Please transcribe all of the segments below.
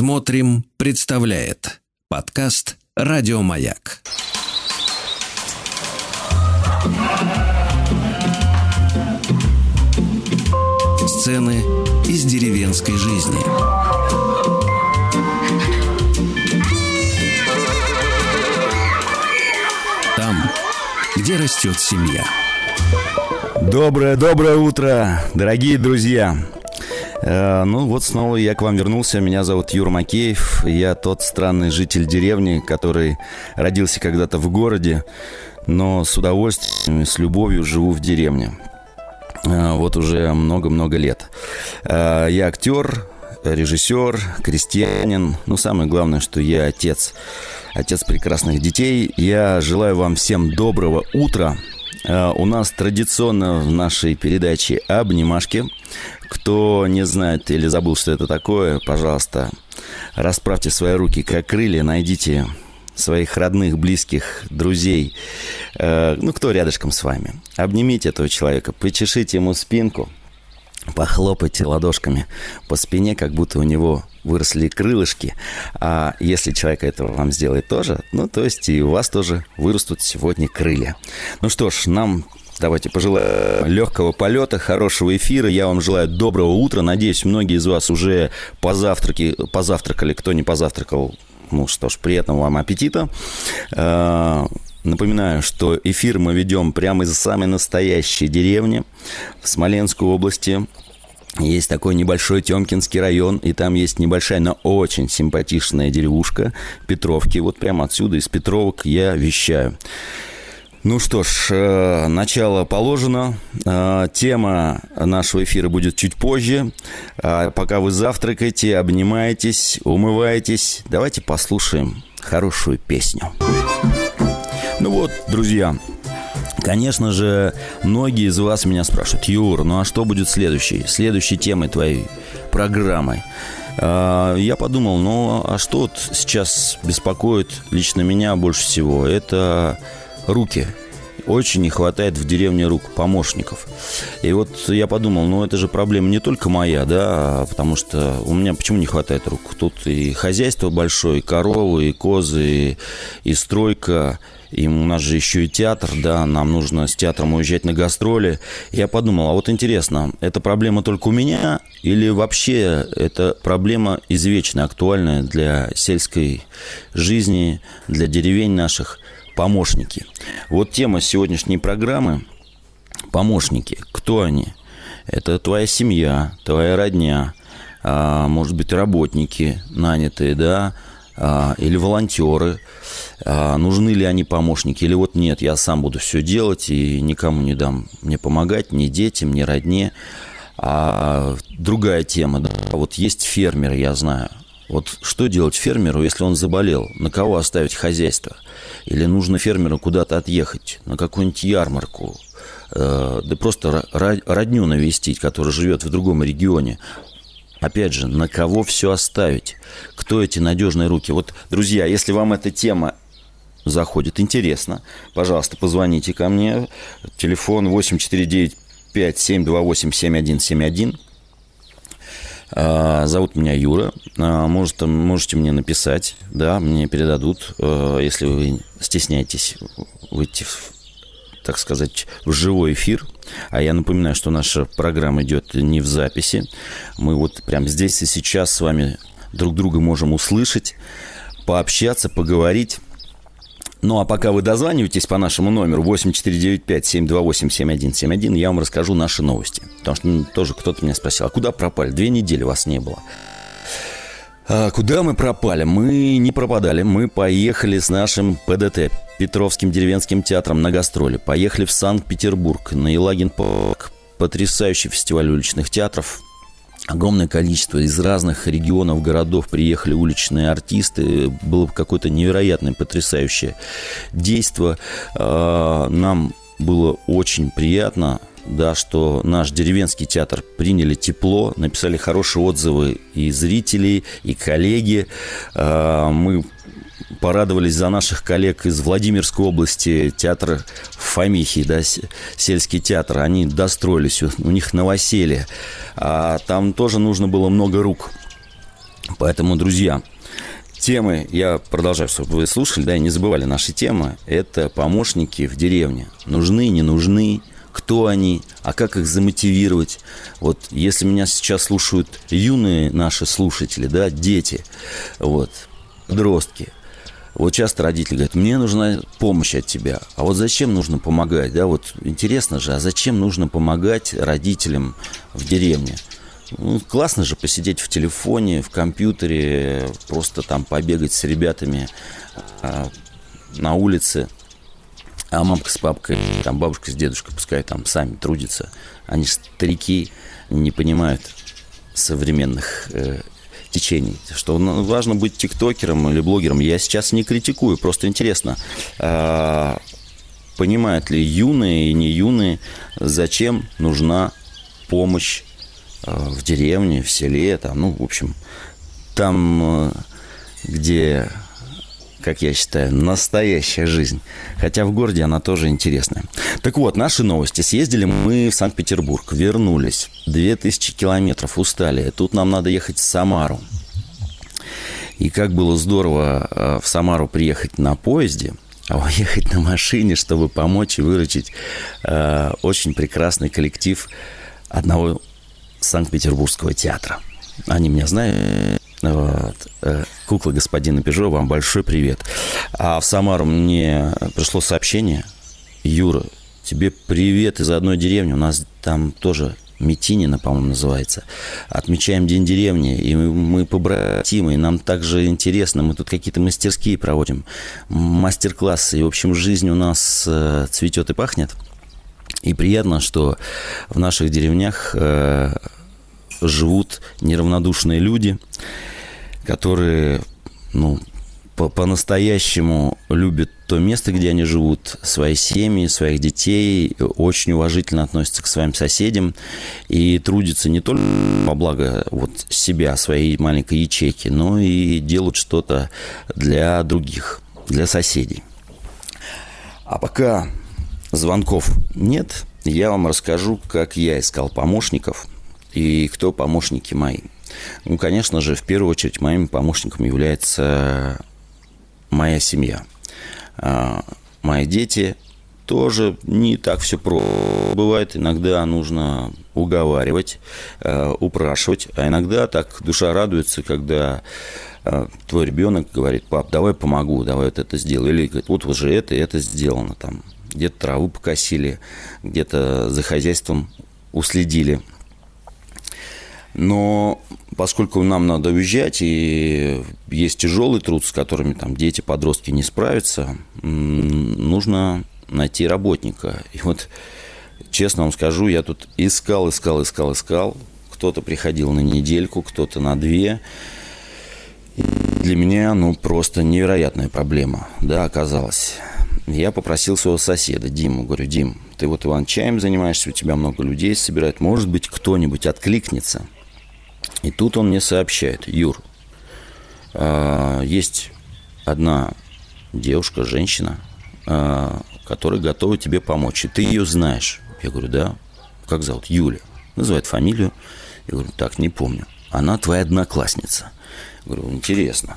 Смотрим, представляет подкаст Радиомаяк. Сцены из деревенской жизни. Там, где растет семья. Доброе, доброе утро, дорогие друзья. Э, ну вот снова я к вам вернулся. Меня зовут Юр Макеев. Я тот странный житель деревни, который родился когда-то в городе, но с удовольствием, с любовью живу в деревне. Э, вот уже много-много лет. Э, я актер, режиссер, крестьянин. Ну, самое главное, что я отец. Отец прекрасных детей. Я желаю вам всем доброго утра. У нас традиционно в нашей передаче обнимашки. Кто не знает или забыл, что это такое, пожалуйста, расправьте свои руки как крылья, найдите своих родных, близких, друзей, э, ну, кто рядышком с вами. Обнимите этого человека, почешите ему спинку, похлопайте ладошками по спине, как будто у него выросли крылышки. А если человек этого вам сделает тоже, ну, то есть и у вас тоже вырастут сегодня крылья. Ну что ж, нам Давайте пожелаю легкого полета, хорошего эфира. Я вам желаю доброго утра. Надеюсь, многие из вас уже позавтраки, позавтракали. Кто не позавтракал, ну что ж, приятного вам аппетита. Напоминаю, что эфир мы ведем прямо из самой настоящей деревни в Смоленской области. Есть такой небольшой Темкинский район, и там есть небольшая, но очень симпатичная деревушка Петровки. Вот прямо отсюда, из Петровок, я вещаю. Ну что ж, э, начало положено. Э, тема нашего эфира будет чуть позже. А пока вы завтракаете, обнимаетесь, умываетесь, давайте послушаем хорошую песню. Ну вот, друзья, Конечно же, многие из вас меня спрашивают, Юр, ну а что будет следующей, следующей темой твоей программы? Э, я подумал, ну а что вот сейчас беспокоит лично меня больше всего? Это руки. Очень не хватает в деревне рук помощников. И вот я подумал, ну это же проблема не только моя, да, потому что у меня почему не хватает рук? Тут и хозяйство большое, и коровы, и козы, и, и стройка, и у нас же еще и театр, да, нам нужно с театром уезжать на гастроли. Я подумал, а вот интересно, это проблема только у меня или вообще это проблема извечная, актуальная для сельской жизни, для деревень наших – помощники. Вот тема сегодняшней программы – помощники. Кто они? Это твоя семья, твоя родня, а, может быть, работники нанятые, да, а, или волонтеры. А, нужны ли они помощники, или вот нет, я сам буду все делать и никому не дам мне помогать, ни детям, ни родне. А другая тема, да, вот есть фермеры, я знаю, вот что делать фермеру, если он заболел? На кого оставить хозяйство? Или нужно фермеру куда-то отъехать, на какую-нибудь ярмарку? Э, да просто родню навестить, которая живет в другом регионе. Опять же, на кого все оставить? Кто эти надежные руки? Вот, друзья, если вам эта тема заходит интересно, пожалуйста, позвоните ко мне. Телефон 8495 728 7171. А, зовут меня Юра. А, может, можете мне написать, да, мне передадут, а, если вы стесняетесь выйти, в, так сказать, в живой эфир. А я напоминаю, что наша программа идет не в записи. Мы вот прямо здесь и сейчас с вами друг друга можем услышать, пообщаться, поговорить. Ну, а пока вы дозваниваетесь по нашему номеру 8495-728-7171, я вам расскажу наши новости. Потому что ну, тоже кто-то меня спросил, а куда пропали? Две недели вас не было. А куда мы пропали? Мы не пропадали. Мы поехали с нашим ПДТ, Петровским деревенским театром на гастроли. Поехали в Санкт-Петербург, на Елагин Парк. Потрясающий фестиваль уличных театров огромное количество из разных регионов, городов приехали уличные артисты. Было какое-то невероятное, потрясающее действие. А, нам было очень приятно, да, что наш деревенский театр приняли тепло, написали хорошие отзывы и зрители, и коллеги. А, мы порадовались за наших коллег из Владимирской области, театр Фомихи, да, сельский театр. Они достроились, у них новоселье. А там тоже нужно было много рук. Поэтому, друзья, темы, я продолжаю, чтобы вы слушали, да, и не забывали наши темы, это помощники в деревне. Нужны, не нужны, кто они, а как их замотивировать. Вот если меня сейчас слушают юные наши слушатели, да, дети, вот, подростки, вот часто родители говорят, мне нужна помощь от тебя. А вот зачем нужно помогать? Да, вот интересно же, а зачем нужно помогать родителям в деревне? Ну, классно же посидеть в телефоне, в компьютере, просто там побегать с ребятами а, на улице. А мамка с папкой, там бабушка с дедушкой, пускай там сами трудятся. Они старики, не понимают современных э, течений. Что важно быть тиктокером или блогером. Я сейчас не критикую, просто интересно. Э, понимают ли юные и не юные, зачем нужна помощь э, в деревне, в селе, там, ну, в общем, там, э, где как я считаю, настоящая жизнь. Хотя в городе она тоже интересная. Так вот, наши новости. Съездили мы в Санкт-Петербург, вернулись. 2000 километров, устали. Тут нам надо ехать в Самару. И как было здорово э, в Самару приехать на поезде, а уехать на машине, чтобы помочь и выручить э, очень прекрасный коллектив одного Санкт-Петербургского театра. Они меня знают, вот. Э, кукла господина Пежо, вам большой привет. А в Самару мне пришло сообщение. Юра, тебе привет из одной деревни. У нас там тоже Митинина, по-моему, называется. Отмечаем День деревни, и мы побратимы, и нам также интересно. Мы тут какие-то мастерские проводим, мастер-классы. И, в общем, жизнь у нас э, цветет и пахнет. И приятно, что в наших деревнях э, живут неравнодушные люди – которые, ну, по-настоящему любят то место, где они живут, свои семьи, своих детей, очень уважительно относятся к своим соседям и трудятся не только во благо вот себя, своей маленькой ячейки, но и делают что-то для других, для соседей. А пока звонков нет, я вам расскажу, как я искал помощников и кто помощники мои – ну, конечно же, в первую очередь моим помощником является моя семья. А, мои дети тоже не так все про. Бывает, иногда нужно уговаривать, а, упрашивать, а иногда так душа радуется, когда а, твой ребенок говорит, пап, давай помогу, давай вот это сделаю. Или говорит, вот уже это и это сделано там. Где-то траву покосили, где-то за хозяйством уследили – но поскольку нам надо уезжать, и есть тяжелый труд, с которыми там дети, подростки не справятся, нужно найти работника. И вот, честно вам скажу, я тут искал, искал, искал, искал. Кто-то приходил на недельку, кто-то на две. И для меня, ну, просто невероятная проблема, да, оказалась. Я попросил своего соседа, Диму, говорю, Дим, ты вот Иван чаем занимаешься, у тебя много людей собирает, может быть, кто-нибудь откликнется – и тут он мне сообщает, Юр, а, есть одна девушка, женщина, а, которая готова тебе помочь. И ты ее знаешь. Я говорю, да. Как зовут? Юля. Называет фамилию. Я говорю, так, не помню. Она твоя одноклассница. Я говорю, интересно.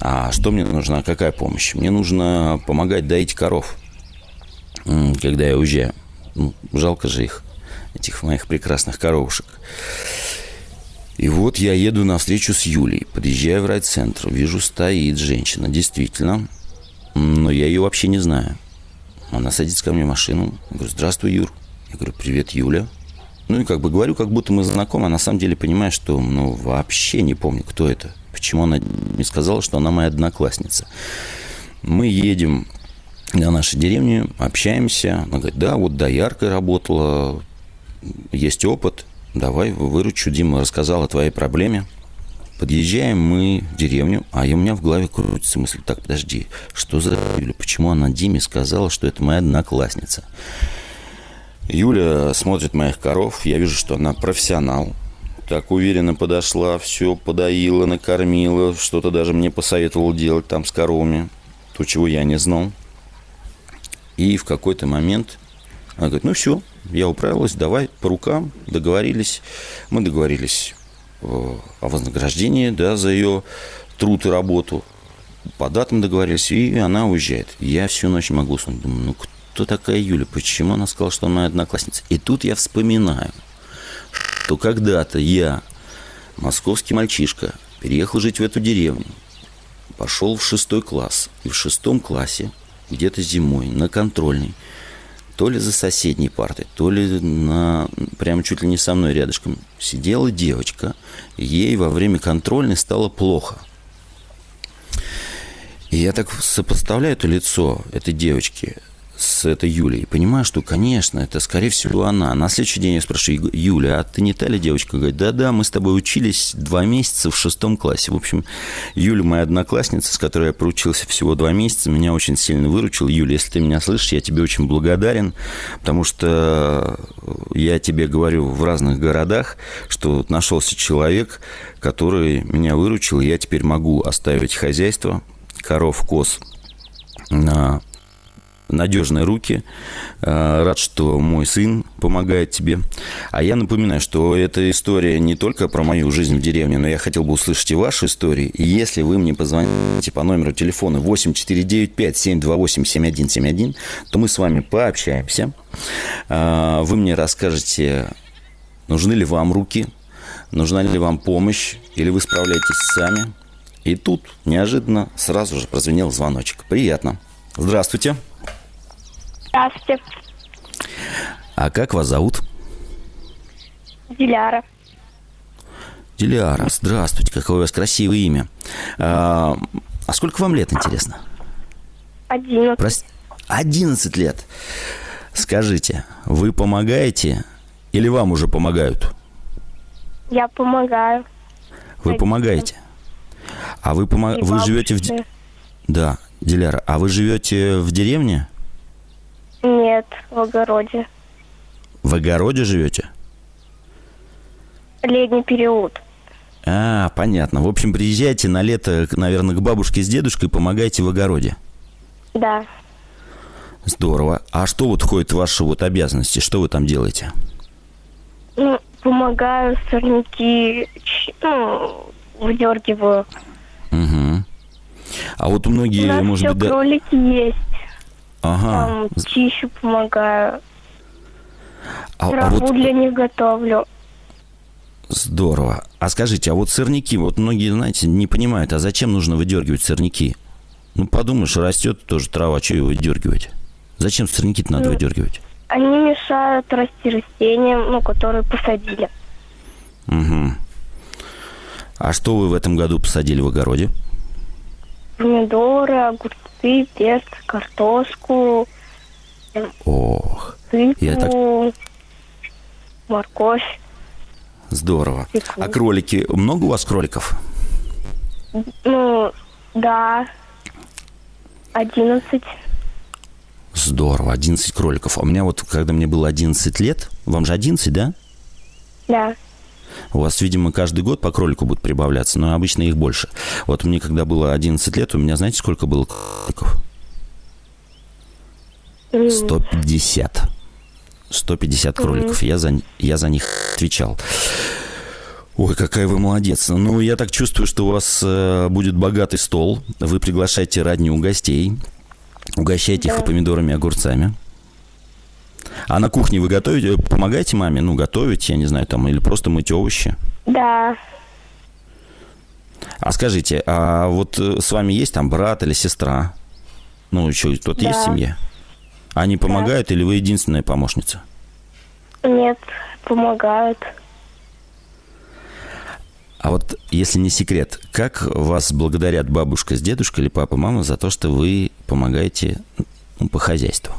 А что мне нужна? Какая помощь? Мне нужно помогать доить коров, когда я уезжаю. Ну, жалко же их, этих моих прекрасных коровушек. И вот я еду на встречу с Юлей, подъезжаю в райцентр, вижу, стоит женщина, действительно, но я ее вообще не знаю. Она садится ко мне в машину, говорю, здравствуй, Юр. Я говорю, привет, Юля. Ну и как бы говорю, как будто мы знакомы, а на самом деле понимаю, что ну вообще не помню, кто это. Почему она не сказала, что она моя одноклассница. Мы едем на нашей деревне, общаемся. Она говорит, да, вот дояркой работала, есть опыт. Давай выручу. Дима рассказал о твоей проблеме. Подъезжаем мы в деревню, а у меня в голове крутится мысль, так, подожди, что за Юля? Почему она Диме сказала, что это моя одноклассница? Юля смотрит моих коров, я вижу, что она профессионал. Так уверенно подошла, все подоила, накормила, что-то даже мне посоветовала делать там с коровами, то, чего я не знал. И в какой-то момент она говорит, ну все, я управилась, давай по рукам, договорились. Мы договорились о вознаграждении, да, за ее труд и работу. По датам договорились, и она уезжает. Я всю ночь могу уснуть. Думаю, ну кто такая Юля? Почему она сказала, что она одноклассница? И тут я вспоминаю, что когда-то я, московский мальчишка, переехал жить в эту деревню, пошел в шестой класс. И в шестом классе, где-то зимой, на контрольной, то ли за соседней партой, то ли на, прямо чуть ли не со мной рядышком, сидела девочка. Ей во время контрольной стало плохо. И я так сопоставляю это лицо этой девочки с этой Юлей. Понимаю, что, конечно, это, скорее всего, она. На следующий день я спрашиваю, Юля, а ты не та ли девочка? Говорит, да-да, мы с тобой учились два месяца в шестом классе. В общем, Юля, моя одноклассница, с которой я проучился всего два месяца, меня очень сильно выручила. Юля, если ты меня слышишь, я тебе очень благодарен, потому что я тебе говорю в разных городах, что нашелся человек, который меня выручил, я теперь могу оставить хозяйство, коров, коз на надежные руки. Э, рад, что мой сын помогает тебе. А я напоминаю, что эта история не только про мою жизнь в деревне, но я хотел бы услышать и ваши истории. И если вы мне позвоните по номеру телефона 8495-728-7171, то мы с вами пообщаемся. Э, вы мне расскажете, нужны ли вам руки, нужна ли вам помощь, или вы справляетесь сами. И тут неожиданно сразу же прозвенел звоночек. Приятно. Здравствуйте. Здравствуйте. А как вас зовут? Диляра. Диляра, здравствуйте, какое у вас красивое имя. А, а сколько вам лет, интересно? Одиннадцать. Прос... 11 лет. Скажите, вы помогаете или вам уже помогают? Я помогаю. Вы помогаете? А вы, помо... вы живете в... Да, Диляра, а вы живете в деревне? Нет, в огороде. В огороде живете? Летний период. А, понятно. В общем, приезжайте на лето, наверное, к бабушке с дедушкой, помогайте в огороде. Да. Здорово. А что вот входит в ваши вот обязанности? Что вы там делаете? Ну, помогаю сорняки, ну, выдергиваю. Угу. А вот многие, У нас может все быть, да... кролики есть. Ага. Там чищу, помогаю. А, а Траву вот для них готовлю. здорово. А скажите, а вот сорняки, вот многие, знаете, не понимают, а зачем нужно выдергивать сорняки? Ну, подумаешь, растет тоже трава, что его выдергивать? Зачем сорняки-то надо Ну, выдергивать? Они мешают расти растениям, ну, которые посадили. Угу. А что вы в этом году посадили в огороде? Помидоры, огурцы, перцы, картошку, Ох, тыкву, Я так- морковь. здорово. Свеклу. А кролики, много у вас кроликов? Ну, да, одиннадцать. Здорово, 11 кроликов. А у меня вот, когда мне было 11 лет, вам же 11, да? Да. У вас, видимо, каждый год по кролику будут прибавляться, но обычно их больше. Вот мне, когда было 11 лет, у меня, знаете, сколько было кроликов? М, 150. 150 кроликов. Я за, я за них отвечал. Ой, какая вы молодец. Ну, я так чувствую, что у вас э, будет богатый стол. Вы приглашаете родню гостей. Угощайте их Да. помидорами и огурцами. А на кухне вы готовите, помогаете маме, ну, готовить, я не знаю, там, или просто мыть овощи? Да, А скажите, а вот э, с вами есть там брат или сестра? Ну, еще кто-то есть в Да. семье? Они помогают или вы единственная помощница? нет, помогают. А вот, если не секрет, как вас благодарят бабушка с дедушкой или папа, мама за то, что вы помогаете ну, по хозяйству?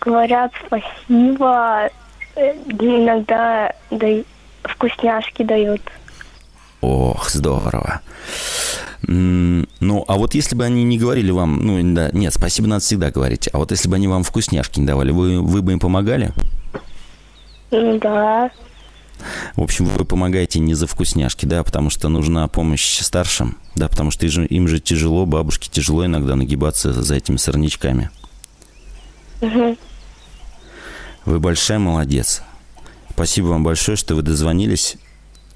Говорят спасибо, э, иногда да, вкусняшки дают. Ох, здорово. Ну, а вот если бы они не говорили вам, ну, да, нет, спасибо надо всегда говорить, а вот если бы они вам вкусняшки не давали, вы, вы бы им помогали? Да, В общем, вы помогаете не за вкусняшки, да, потому что нужна помощь старшим, да, потому что им же тяжело, бабушке тяжело иногда нагибаться за этими сорнячками. Вы большая молодец. спасибо вам большое, что вы дозвонились.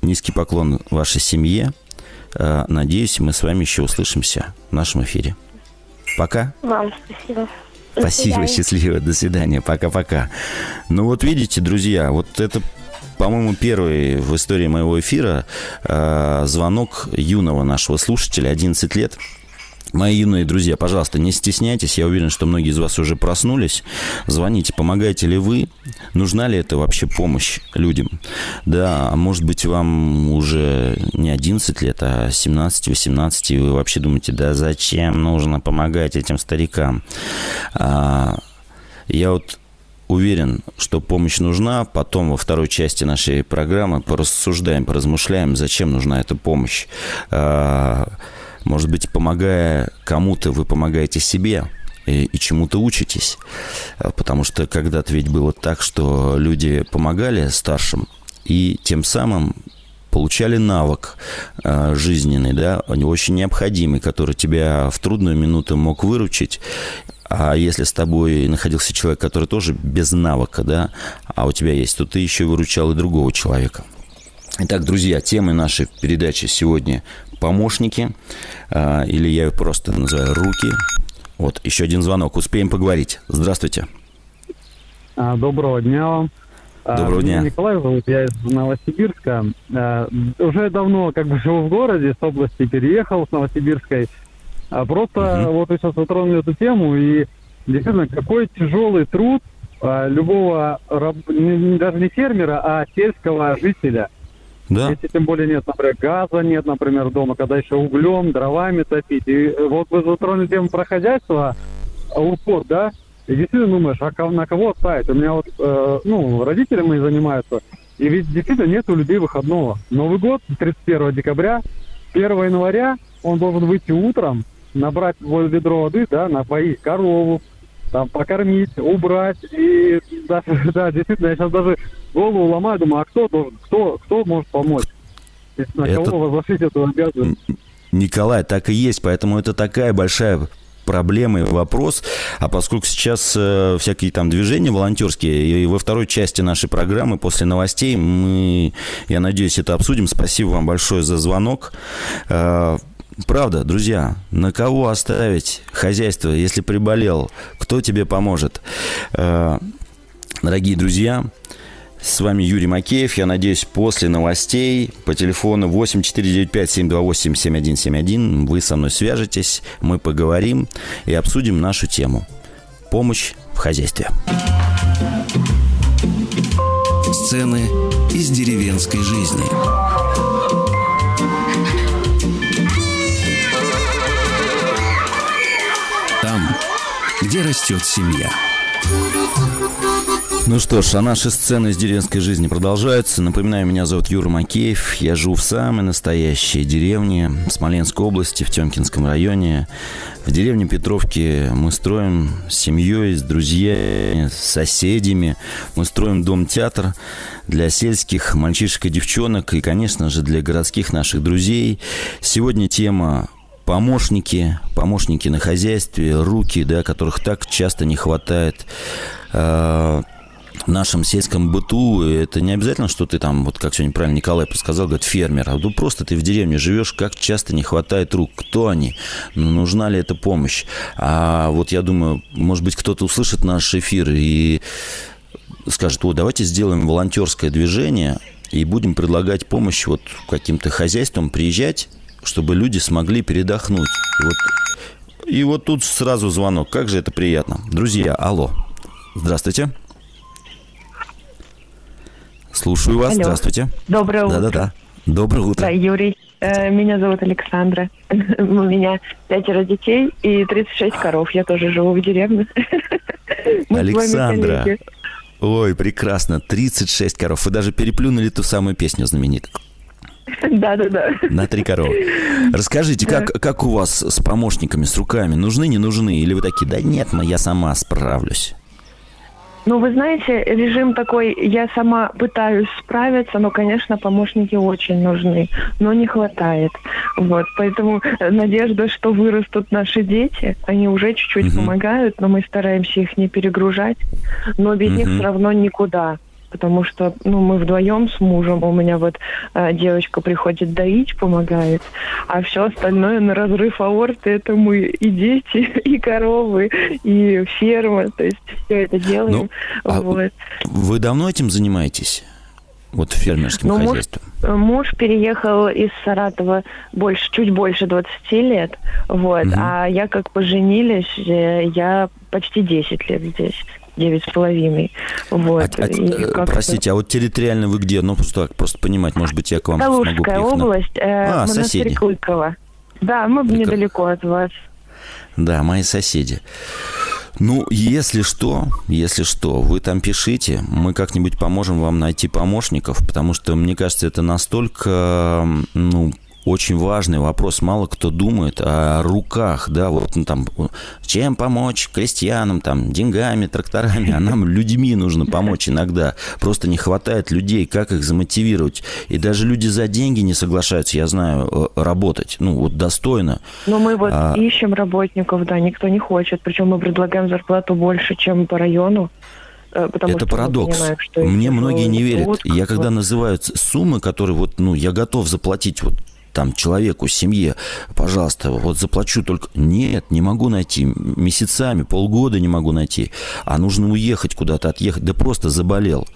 Низкий поклон вашей семье. Э, надеюсь, мы с вами еще услышимся в нашем эфире. Пока. Вам спасибо. До Спасибо, свидания. счастливо, до свидания, пока-пока. Ну вот видите, друзья, вот это, по-моему, первый в истории моего эфира э, звонок юного нашего слушателя, 11 лет. Мои юные друзья, пожалуйста, не стесняйтесь. Я уверен, что многие из вас уже проснулись. Звоните, помогаете ли вы? Нужна ли это вообще помощь людям? Да, а может быть, вам уже не 11 лет, а 17-18, и вы вообще думаете, да зачем нужно помогать этим старикам? А, я вот уверен, что помощь нужна. Потом во второй части нашей программы порассуждаем, поразмышляем, зачем нужна эта помощь. А, Может быть, помогая кому-то, вы помогаете себе и, и чему-то учитесь. А, Потому что когда-то ведь было так, что люди помогали старшим, и тем самым получали навык э, жизненный, да, очень необходимый, который тебя в трудную минуту мог выручить. А если с тобой находился человек, который тоже без навыка, да, а у тебя есть, то ты еще выручал и другого человека. Итак, друзья, темы нашей передачи сегодня помощники, э, или я ее просто называю руки. Вот, еще один звонок, успеем поговорить. Здравствуйте. А, Доброго дня вам. А, Доброго меня дня. Николай зовут, я из Новосибирска. А, Уже давно как бы живу в городе, с области переехал, с Новосибирской. А Просто Мгм. вот вы сейчас затронули эту тему, и действительно, какой тяжелый труд а, любого, даже не фермера, а сельского жителя. Да, Если тем более нет, например, газа нет, например, дома, когда еще углем, дровами топить. И вот вы затронули тему про хозяйство, а, упор, да? И действительно думаешь, а на кого оставить? У меня вот, э, ну, родители мои занимаются, и ведь действительно нет у людей выходного. Новый год, 31 декабря, 1 января он должен выйти утром, набрать ведро воды, да, напоить корову, там, покормить, убрать. И да, да, действительно, я сейчас даже голову ломаю, думаю, а кто должен, кто, кто может помочь? На Это- кого возложить эту обязанность? Николай, так и есть, поэтому это такая большая проблема и вопрос. А поскольку сейчас э, всякие там движения волонтерские, и во второй части нашей программы после новостей мы, я надеюсь, это обсудим. Спасибо вам большое за звонок. Э, Правда, друзья, на кого оставить хозяйство, если приболел? Кто тебе поможет? Э, Дорогие друзья, с вами Юрий Макеев. Я надеюсь, после новостей по телефону 8495-728-7171 вы со мной свяжетесь, мы поговорим и обсудим нашу тему. Помощь в хозяйстве. Сцены из деревенской жизни. Где растет семья. Ну что ж, а наши сцены из деревенской жизни продолжаются. Напоминаю, меня зовут Юра Макеев. Я живу в самой настоящей деревне Смоленской области, в Темкинском районе. В деревне Петровки мы строим с семьей, с друзьями, с соседями. Мы строим дом-театр для сельских мальчишек и девчонок и, конечно же, для городских наших друзей. Сегодня тема помощники, помощники на хозяйстве, руки, да, которых так часто не хватает э, в нашем сельском быту. Это не обязательно, что ты там, вот как сегодня правильно Николай подсказал, говорит, фермер. А ну просто ты в деревне живешь, как часто не хватает рук. Кто они? Ну, нужна ли эта помощь? А вот я думаю, может быть, кто-то услышит наш эфир и скажет, о, давайте сделаем волонтерское движение и будем предлагать помощь вот каким-то хозяйствам приезжать, чтобы люди смогли передохнуть. И вот, и вот тут сразу звонок. Как же это приятно. Друзья, алло. Здравствуйте. Слушаю вас. Алло. Здравствуйте. Доброе утро. Да-да-да. Доброе утро. Да, Юрий. Э, Меня зовут Александра. У меня пятеро детей и 36 коров. Я тоже живу в деревне. Александра. Ой, прекрасно. 36 коров. Вы даже переплюнули ту самую песню знаменитую. Да-да-да. На три коровы. Расскажите, как, как у вас с помощниками, с руками? Нужны, не нужны? Или вы такие, да нет, я сама справлюсь? Ну, вы знаете, режим такой, я сама пытаюсь справиться, но, конечно, помощники очень нужны, но не хватает. Вот, поэтому э, надежда, что вырастут наши дети, они уже чуть-чуть Мгм. помогают, но мы стараемся их не перегружать, но без них Мгм. все равно никуда. Потому что, ну, мы вдвоем с мужем, у меня вот э, девочка приходит доить, помогает, а все остальное на разрыв аорты, это мы и дети, и коровы, и ферма, то есть все это делаем. Ну, а вот. Вы давно этим занимаетесь? Вот фермерским ну, хозяйством? Муж, муж переехал из Саратова больше, чуть больше 20 лет. Вот. Угу. А я как поженились, э, я почти 10 лет здесь девять с половиной. Вот. А, а, простите, а вот территориально вы где? Ну, просто так, просто понимать, может быть, я к вам Калужская смогу приехать. область, э, а, соседи. Клыково. Да, мы Прикол... недалеко от вас. Да, мои соседи. Ну, если что, если что, вы там пишите, мы как-нибудь поможем вам найти помощников, потому что, мне кажется, это настолько, ну, очень важный вопрос. Мало кто думает о руках, да, вот ну, там, чем помочь крестьянам, там, деньгами, тракторами, а нам людьми нужно помочь иногда. Просто не хватает людей, как их замотивировать. И даже люди за деньги не соглашаются, я знаю, э, работать, ну, вот достойно. Но мы вот а... ищем работников, да, никто не хочет. Причем мы предлагаем зарплату больше, чем по району. Э, потому это парадокс. Понимаем, что Мне многие не верят. Я когда называю суммы, которые вот, ну, я готов заплатить вот там человеку, семье, пожалуйста, вот заплачу только... Нет, не могу найти. Месяцами, полгода не могу найти. А нужно уехать куда-то, отъехать. Да просто заболел.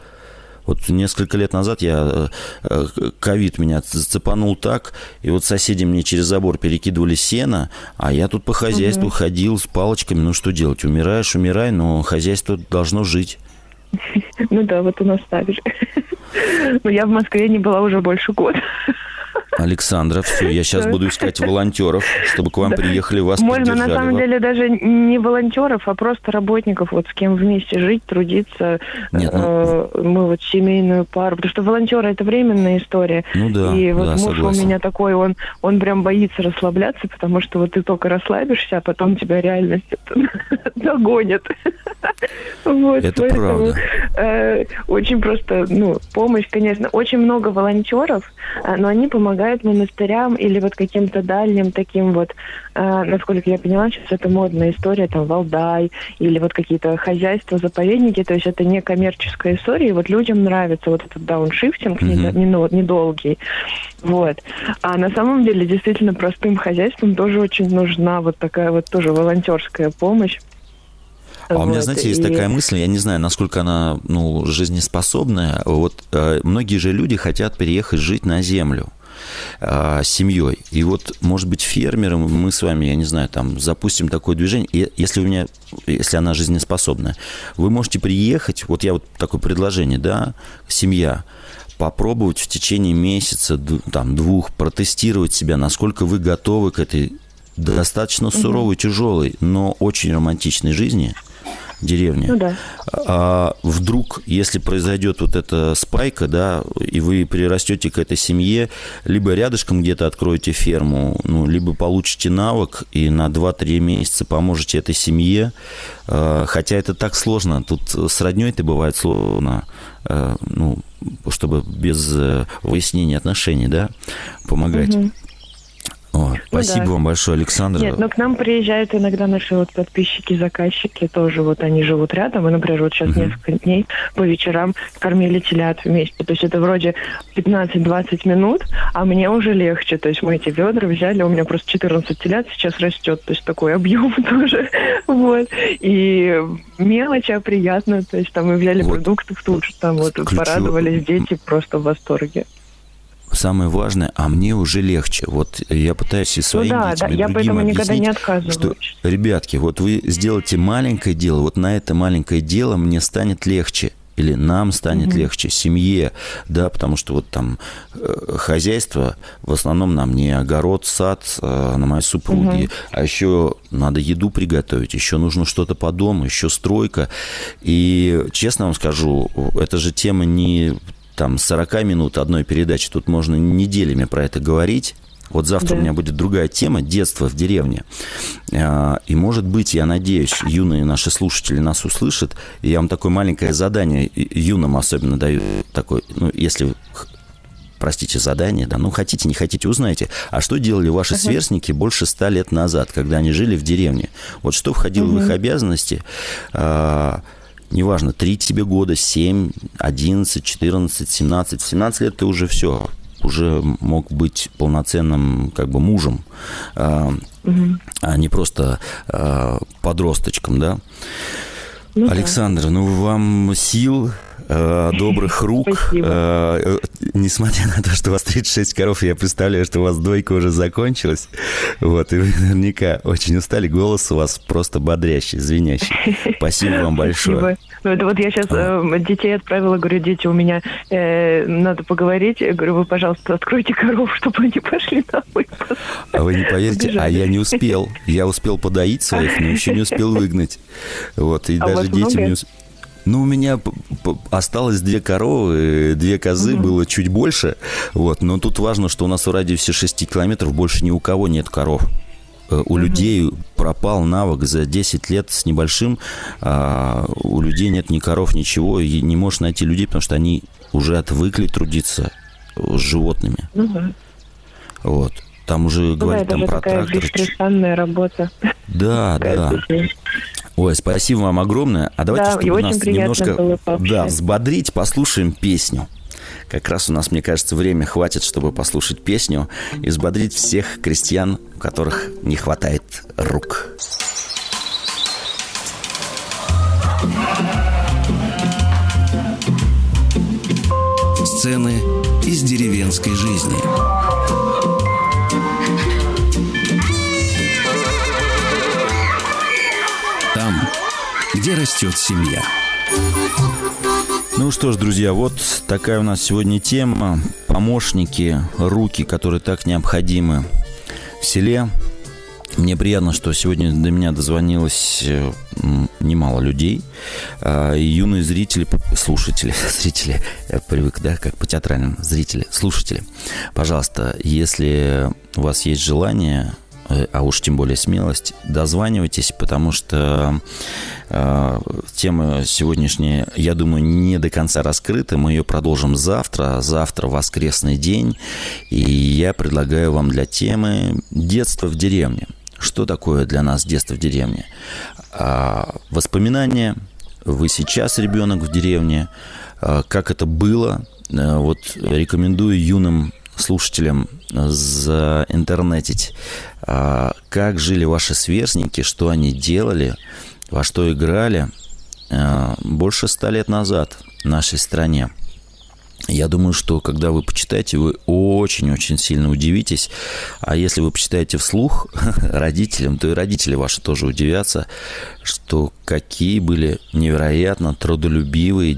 Вот несколько лет назад я э, э, ковид меня зацепанул так, и вот соседи мне через забор перекидывали сено, а я тут по хозяйству угу. ходил с палочками. Ну что делать? Умираешь, умирай, но хозяйство должно жить. Ну да, вот у нас так же. Но я в Москве не была уже больше года. Александра, все, я сейчас буду искать волонтеров, чтобы к вам приехали, вас Можно, на самом деле, даже не волонтеров, а просто работников, вот с кем вместе жить, трудиться. Нет, ну... э, мы вот семейную пару. Потому что волонтеры – это временная история. Ну да, И вот да, муж согласен. у меня такой, он, он прям боится расслабляться, потому что вот ты только расслабишься, а потом тебя реальность догонит. Вот, это поэтому, правда. Э, очень просто, ну, помощь, конечно. Очень много волонтеров, э, но они помогают монастырям или вот каким-то дальним таким вот, э, насколько я поняла, сейчас это модная история, там, Валдай или вот какие-то хозяйства, заповедники, то есть это не коммерческая история, и вот людям нравится вот этот дауншифтинг mm-hmm. недолгий. Вот. А на самом деле действительно простым хозяйствам тоже очень нужна вот такая вот тоже волонтерская помощь. А вот, у меня, знаете, есть и... такая мысль, я не знаю, насколько она ну, жизнеспособная. Вот э, многие же люди хотят переехать жить на землю э, семьей. И вот, может быть, фермером мы с вами, я не знаю, там запустим такое движение. И если у меня, если она жизнеспособная, вы можете приехать, вот я вот такое предложение, да, семья, попробовать в течение месяца, там, двух, протестировать себя, насколько вы готовы к этой достаточно суровой, тяжелой, но очень романтичной жизни – деревне. Ну, да. А вдруг, если произойдет вот эта спайка, да, и вы прирастете к этой семье, либо рядышком где-то откроете ферму, ну, либо получите навык и на 2-3 месяца поможете этой семье, а, хотя это так сложно, тут с родней это бывает сложно, а, ну, чтобы без э, выяснения отношений, да, помогать. Угу. О, ну, спасибо да. вам большое, Александр. Нет, но к нам приезжают иногда наши вот подписчики, заказчики тоже, вот они живут рядом, и, например, вот сейчас uh-huh. несколько дней по вечерам кормили телят вместе. То есть это вроде 15-20 минут, а мне уже легче. То есть мы эти ведра взяли, у меня просто 14 телят сейчас растет, то есть такой объем тоже. вот. И мелочь, а приятно. То есть там мы взяли вот. продуктов тут же, там вот Ключу... порадовались дети просто в восторге самое важное, а мне уже легче. Вот я пытаюсь и своим ну, да, детям, да, и я другим объяснить, не отказываюсь. что, ребятки, вот вы сделайте маленькое дело, вот на это маленькое дело мне станет легче или нам станет mm-hmm. легче, семье, да, потому что вот там э, хозяйство в основном нам не огород, сад э, на моей супруге, mm-hmm. а еще надо еду приготовить, еще нужно что-то по дому, еще стройка. И честно вам скажу, это же тема не там 40 минут одной передачи, тут можно неделями про это говорить. Вот завтра да. у меня будет другая тема «Детство в деревне». А, и, может быть, я надеюсь, юные наши слушатели нас услышат. И я вам такое маленькое задание, юным особенно даю, такой, ну, если простите, задание, да, ну, хотите, не хотите, узнаете. А что делали ваши uh-huh. сверстники больше ста лет назад, когда они жили в деревне? Вот что входило uh-huh. в их обязанности? А, неважно, 3 тебе года, 7, 11, 14, 17, 17 лет ты уже все, уже мог быть полноценным как бы мужем, а, угу. а не просто а, подросточком, да. Ну, Александр, да. ну вам сил, э, добрых рук. Э, э, несмотря на то, что у вас 36 коров, я представляю, что у вас дойка уже закончилась. Вот, и вы наверняка очень устали. Голос у вас просто бодрящий, звенящий. Спасибо вам большое. Ну, это вот я сейчас э, детей отправила, говорю, дети, у меня э, надо поговорить. Я говорю, вы, пожалуйста, откройте коров, чтобы они пошли на выпуск. А вы не поверите, а я не успел. Я успел подоить своих, но еще не успел выгнать. Вот, и а даже дети не успели. Ну, у меня осталось две коровы, две козы, угу. было чуть больше. Вот. Но тут важно, что у нас в радиусе 6 километров больше ни у кого нет коров. У людей пропал навык за 10 лет с небольшим. А у людей нет ни коров, ничего. И не можешь найти людей, потому что они уже отвыкли трудиться с животными. Угу. Вот. Там уже ну, говорят там про трактор. Это работа. Да, да. Ой, спасибо вам огромное. А давайте, да, чтобы нас немножко да, взбодрить, послушаем песню. Как раз у нас, мне кажется, время хватит, чтобы послушать песню и взбодрить всех крестьян, у которых не хватает рук. Сцены из деревенской жизни. Там, где растет семья. Ну что ж, друзья, вот такая у нас сегодня тема. Помощники, руки, которые так необходимы в селе. Мне приятно, что сегодня до меня дозвонилось э, немало людей. А, юные зрители, слушатели, зрители, я привык, да, как по театральным, зрители, слушатели. Пожалуйста, если у вас есть желание а уж тем более смелость, дозванивайтесь, потому что э, тема сегодняшняя, я думаю, не до конца раскрыта. Мы ее продолжим завтра. Завтра воскресный день. И я предлагаю вам для темы детство в деревне. Что такое для нас детство в деревне? А, воспоминания. Вы сейчас ребенок в деревне. А, как это было? А, вот рекомендую юным слушателям заинтернетить, а, как жили ваши сверстники, что они делали, во что играли а, больше ста лет назад в нашей стране. Я думаю, что когда вы почитаете, вы очень-очень сильно удивитесь. А если вы почитаете вслух родителям, то и родители ваши тоже удивятся, что какие были невероятно трудолюбивые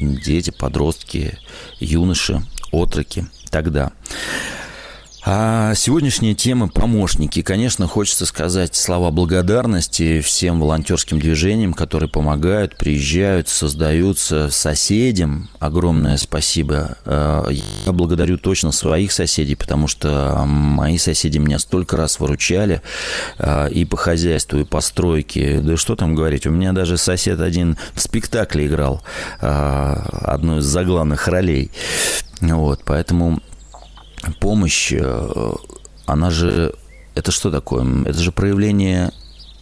дети, подростки, юноши, отроки тогда. А сегодняшняя тема – помощники. Конечно, хочется сказать слова благодарности всем волонтерским движениям, которые помогают, приезжают, создаются соседям. Огромное спасибо. А, я благодарю точно своих соседей, потому что мои соседи меня столько раз выручали а, и по хозяйству, и по стройке. Да что там говорить, у меня даже сосед один в спектакле играл а, одну из заглавных ролей. Вот, поэтому помощь, э, она же, это что такое? Это же проявление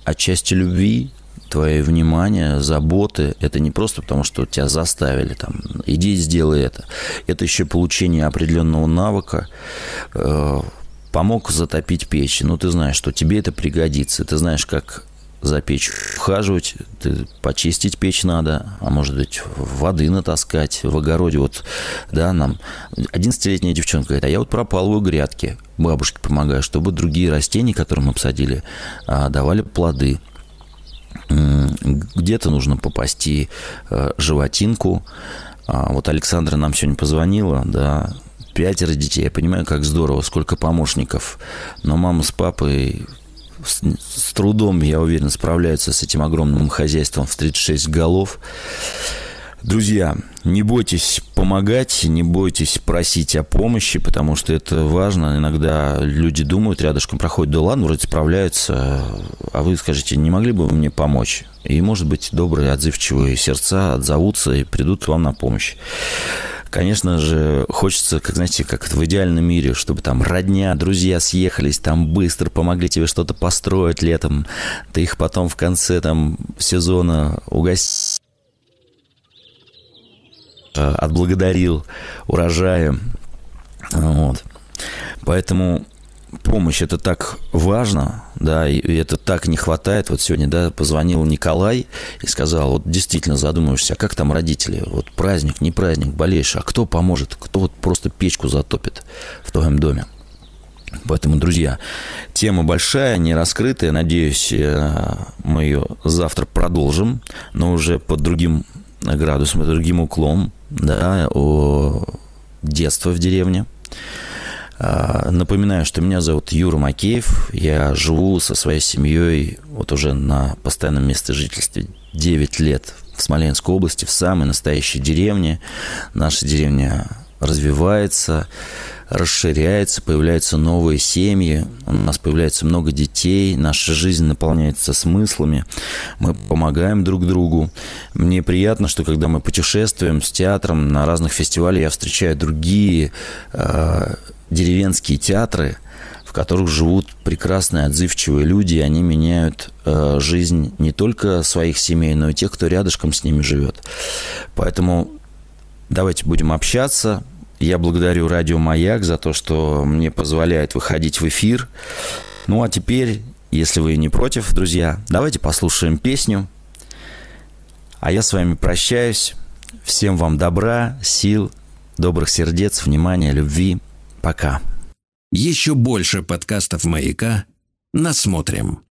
отчасти любви, твое внимание, заботы. Это не просто потому, что тебя заставили там, иди сделай это. Это еще получение определенного навыка, э, помог затопить печь. Ну, ты знаешь, что тебе это пригодится. Ты знаешь, как за печь ухаживать, почистить печь надо, а может быть воды натаскать в огороде. Вот, да, нам 11-летняя девчонка говорит, а я вот пропалываю грядки, бабушке помогаю, чтобы другие растения, которые мы посадили, а, давали плоды. Где-то нужно попасти э, животинку. А, вот Александра нам сегодня позвонила, да, пятеро детей. Я понимаю, как здорово, сколько помощников. Но мама с папой с, трудом, я уверен, справляются с этим огромным хозяйством в 36 голов. Друзья, не бойтесь помогать, не бойтесь просить о помощи, потому что это важно. Иногда люди думают, рядышком проходят, да ладно, вроде справляются, а вы скажите, не могли бы вы мне помочь? И, может быть, добрые, отзывчивые сердца отзовутся и придут вам на помощь. Конечно же, хочется, как знаете, как в идеальном мире, чтобы там родня, друзья съехались, там быстро помогли тебе что-то построить летом, ты их потом в конце там сезона угостишь э, отблагодарил урожаем. Вот. Поэтому помощь это так важно, да, и это так не хватает. Вот сегодня, да, позвонил Николай и сказал, вот действительно задумаешься, а как там родители? Вот праздник, не праздник, болеешь, а кто поможет? Кто вот просто печку затопит в твоем доме? Поэтому, друзья, тема большая, не раскрытая. Надеюсь, э, мы ее завтра продолжим, но уже под другим градусом, под другим уклом, да, о детство в деревне. А, напоминаю, что меня зовут Юра Макеев. Я живу со своей семьей вот уже на постоянном месте жительства 9 лет в Смоленской области, в самой настоящей деревне. Наша деревня развивается, расширяется, появляются новые семьи, у нас появляется много детей, наша жизнь наполняется смыслами, мы помогаем друг другу. Мне приятно, что когда мы путешествуем с театром на разных фестивалях, я встречаю другие э, деревенские театры, в которых живут прекрасные, отзывчивые люди, и они меняют э, жизнь не только своих семей, но и тех, кто рядышком с ними живет. Поэтому давайте будем общаться, я благодарю Радио Маяк за то, что мне позволяет выходить в эфир. Ну а теперь, если вы не против, друзья, давайте послушаем песню. А я с вами прощаюсь. Всем вам добра, сил, добрых сердец, внимания, любви. Пока. Еще больше подкастов «Маяка» насмотрим.